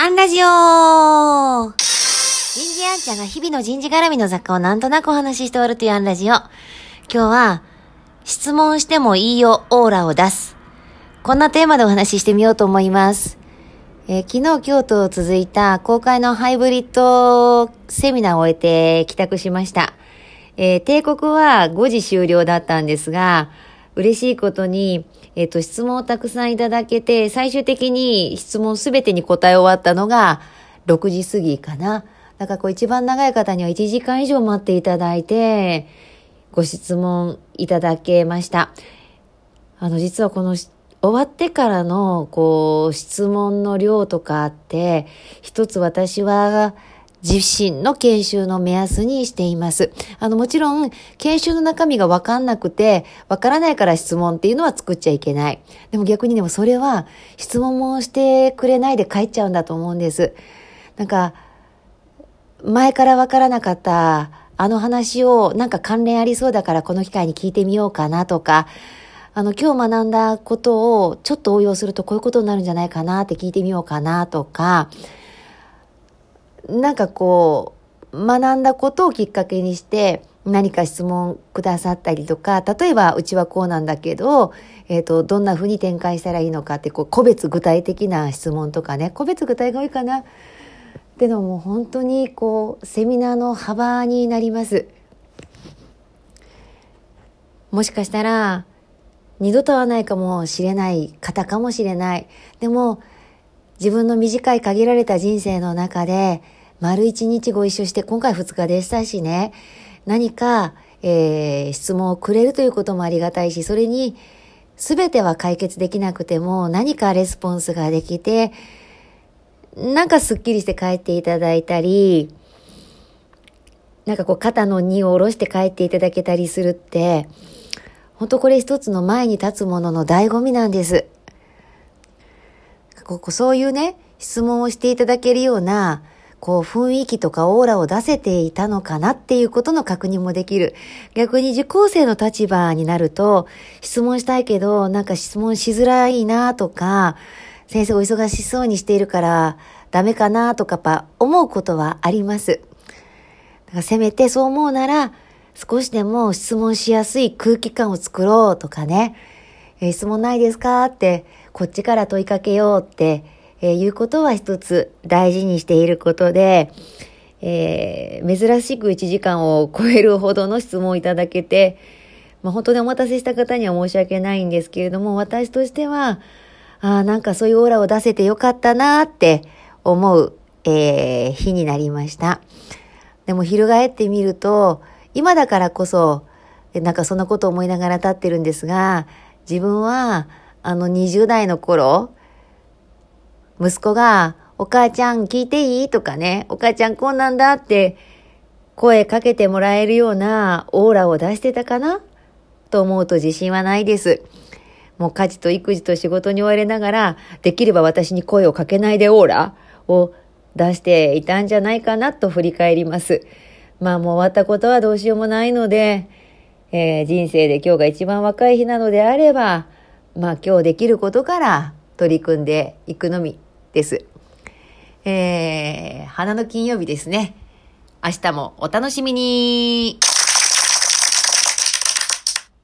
アンラジオ人事アンちゃんが日々の人事絡みの雑貨をなんとなくお話ししておるというアンラジオ。今日は、質問してもいいよオーラを出す。こんなテーマでお話ししてみようと思います。えー、昨日、今日と続いた公開のハイブリッドセミナーを終えて帰宅しました。えー、帝国は5時終了だったんですが、嬉しいことに、えっ、ー、と、質問をたくさんいただけて、最終的に質問すべてに答え終わったのが6時過ぎかな。だからこう一番長い方には1時間以上待っていただいて、ご質問いただけました。あの、実はこの終わってからの、こう、質問の量とかあって、一つ私は、自身の研修の目安にしています。あの、もちろん、研修の中身がわかんなくて、わからないから質問っていうのは作っちゃいけない。でも逆にでもそれは、質問もしてくれないで帰っちゃうんだと思うんです。なんか、前からわからなかった、あの話をなんか関連ありそうだからこの機会に聞いてみようかなとか、あの、今日学んだことをちょっと応用するとこういうことになるんじゃないかなって聞いてみようかなとか、なんかこう、学んだことをきっかけにして、何か質問くださったりとか、例えばうちはこうなんだけど、えっ、ー、と、どんな風に展開したらいいのかって、こう、個別具体的な質問とかね、個別具体が多いかな。ってのも本当にこう、セミナーの幅になります。もしかしたら、二度と会わないかもしれない方かもしれない。でも、自分の短い限られた人生の中で、丸一日ご一緒して、今回二日でしたしね、何か、えー、質問をくれるということもありがたいし、それに、すべては解決できなくても、何かレスポンスができて、なんかスッキリして帰っていただいたり、なんかこう肩の荷を下ろして帰っていただけたりするって、本当これ一つの前に立つものの醍醐味なんです。ここそういうね、質問をしていただけるような、こう雰囲気とかオーラを出せていたのかなっていうことの確認もできる。逆に受講生の立場になると、質問したいけど、なんか質問しづらいなとか、先生お忙しそうにしているからダメかなとかやっぱ思うことはあります。だからせめてそう思うなら、少しでも質問しやすい空気感を作ろうとかね、えー、質問ないですか？って、こっちから問いかけようって、えー、いうことは一つ大事にしていることで、えー、珍しく1時間を超えるほどの質問をいただけて、まあ、本当にお待たせした方には申し訳ないんですけれども、私としては、ああ、なんかそういうオーラを出せてよかったなって思う、えー、日になりました。でも翻ってみると、今だからこそ、なんかそんなことを思いながら立ってるんですが、自分は、あの20代の頃、息子が、お母ちゃん聞いていい？とかね、お母ちゃんこんなんだって声かけてもらえるようなオーラを出してたかな？と思うと自信はないです。もう家事と育児と仕事に追われながら、できれば私に声をかけないでオーラを出していたんじゃないかなと振り返ります。まあもう終わったことはどうしようもないので、えー、人生で今日が一番若い日なのであれば、まあ今日できることから取り組んでいくのみです。えー、花の金曜日ですね。明日もお楽しみに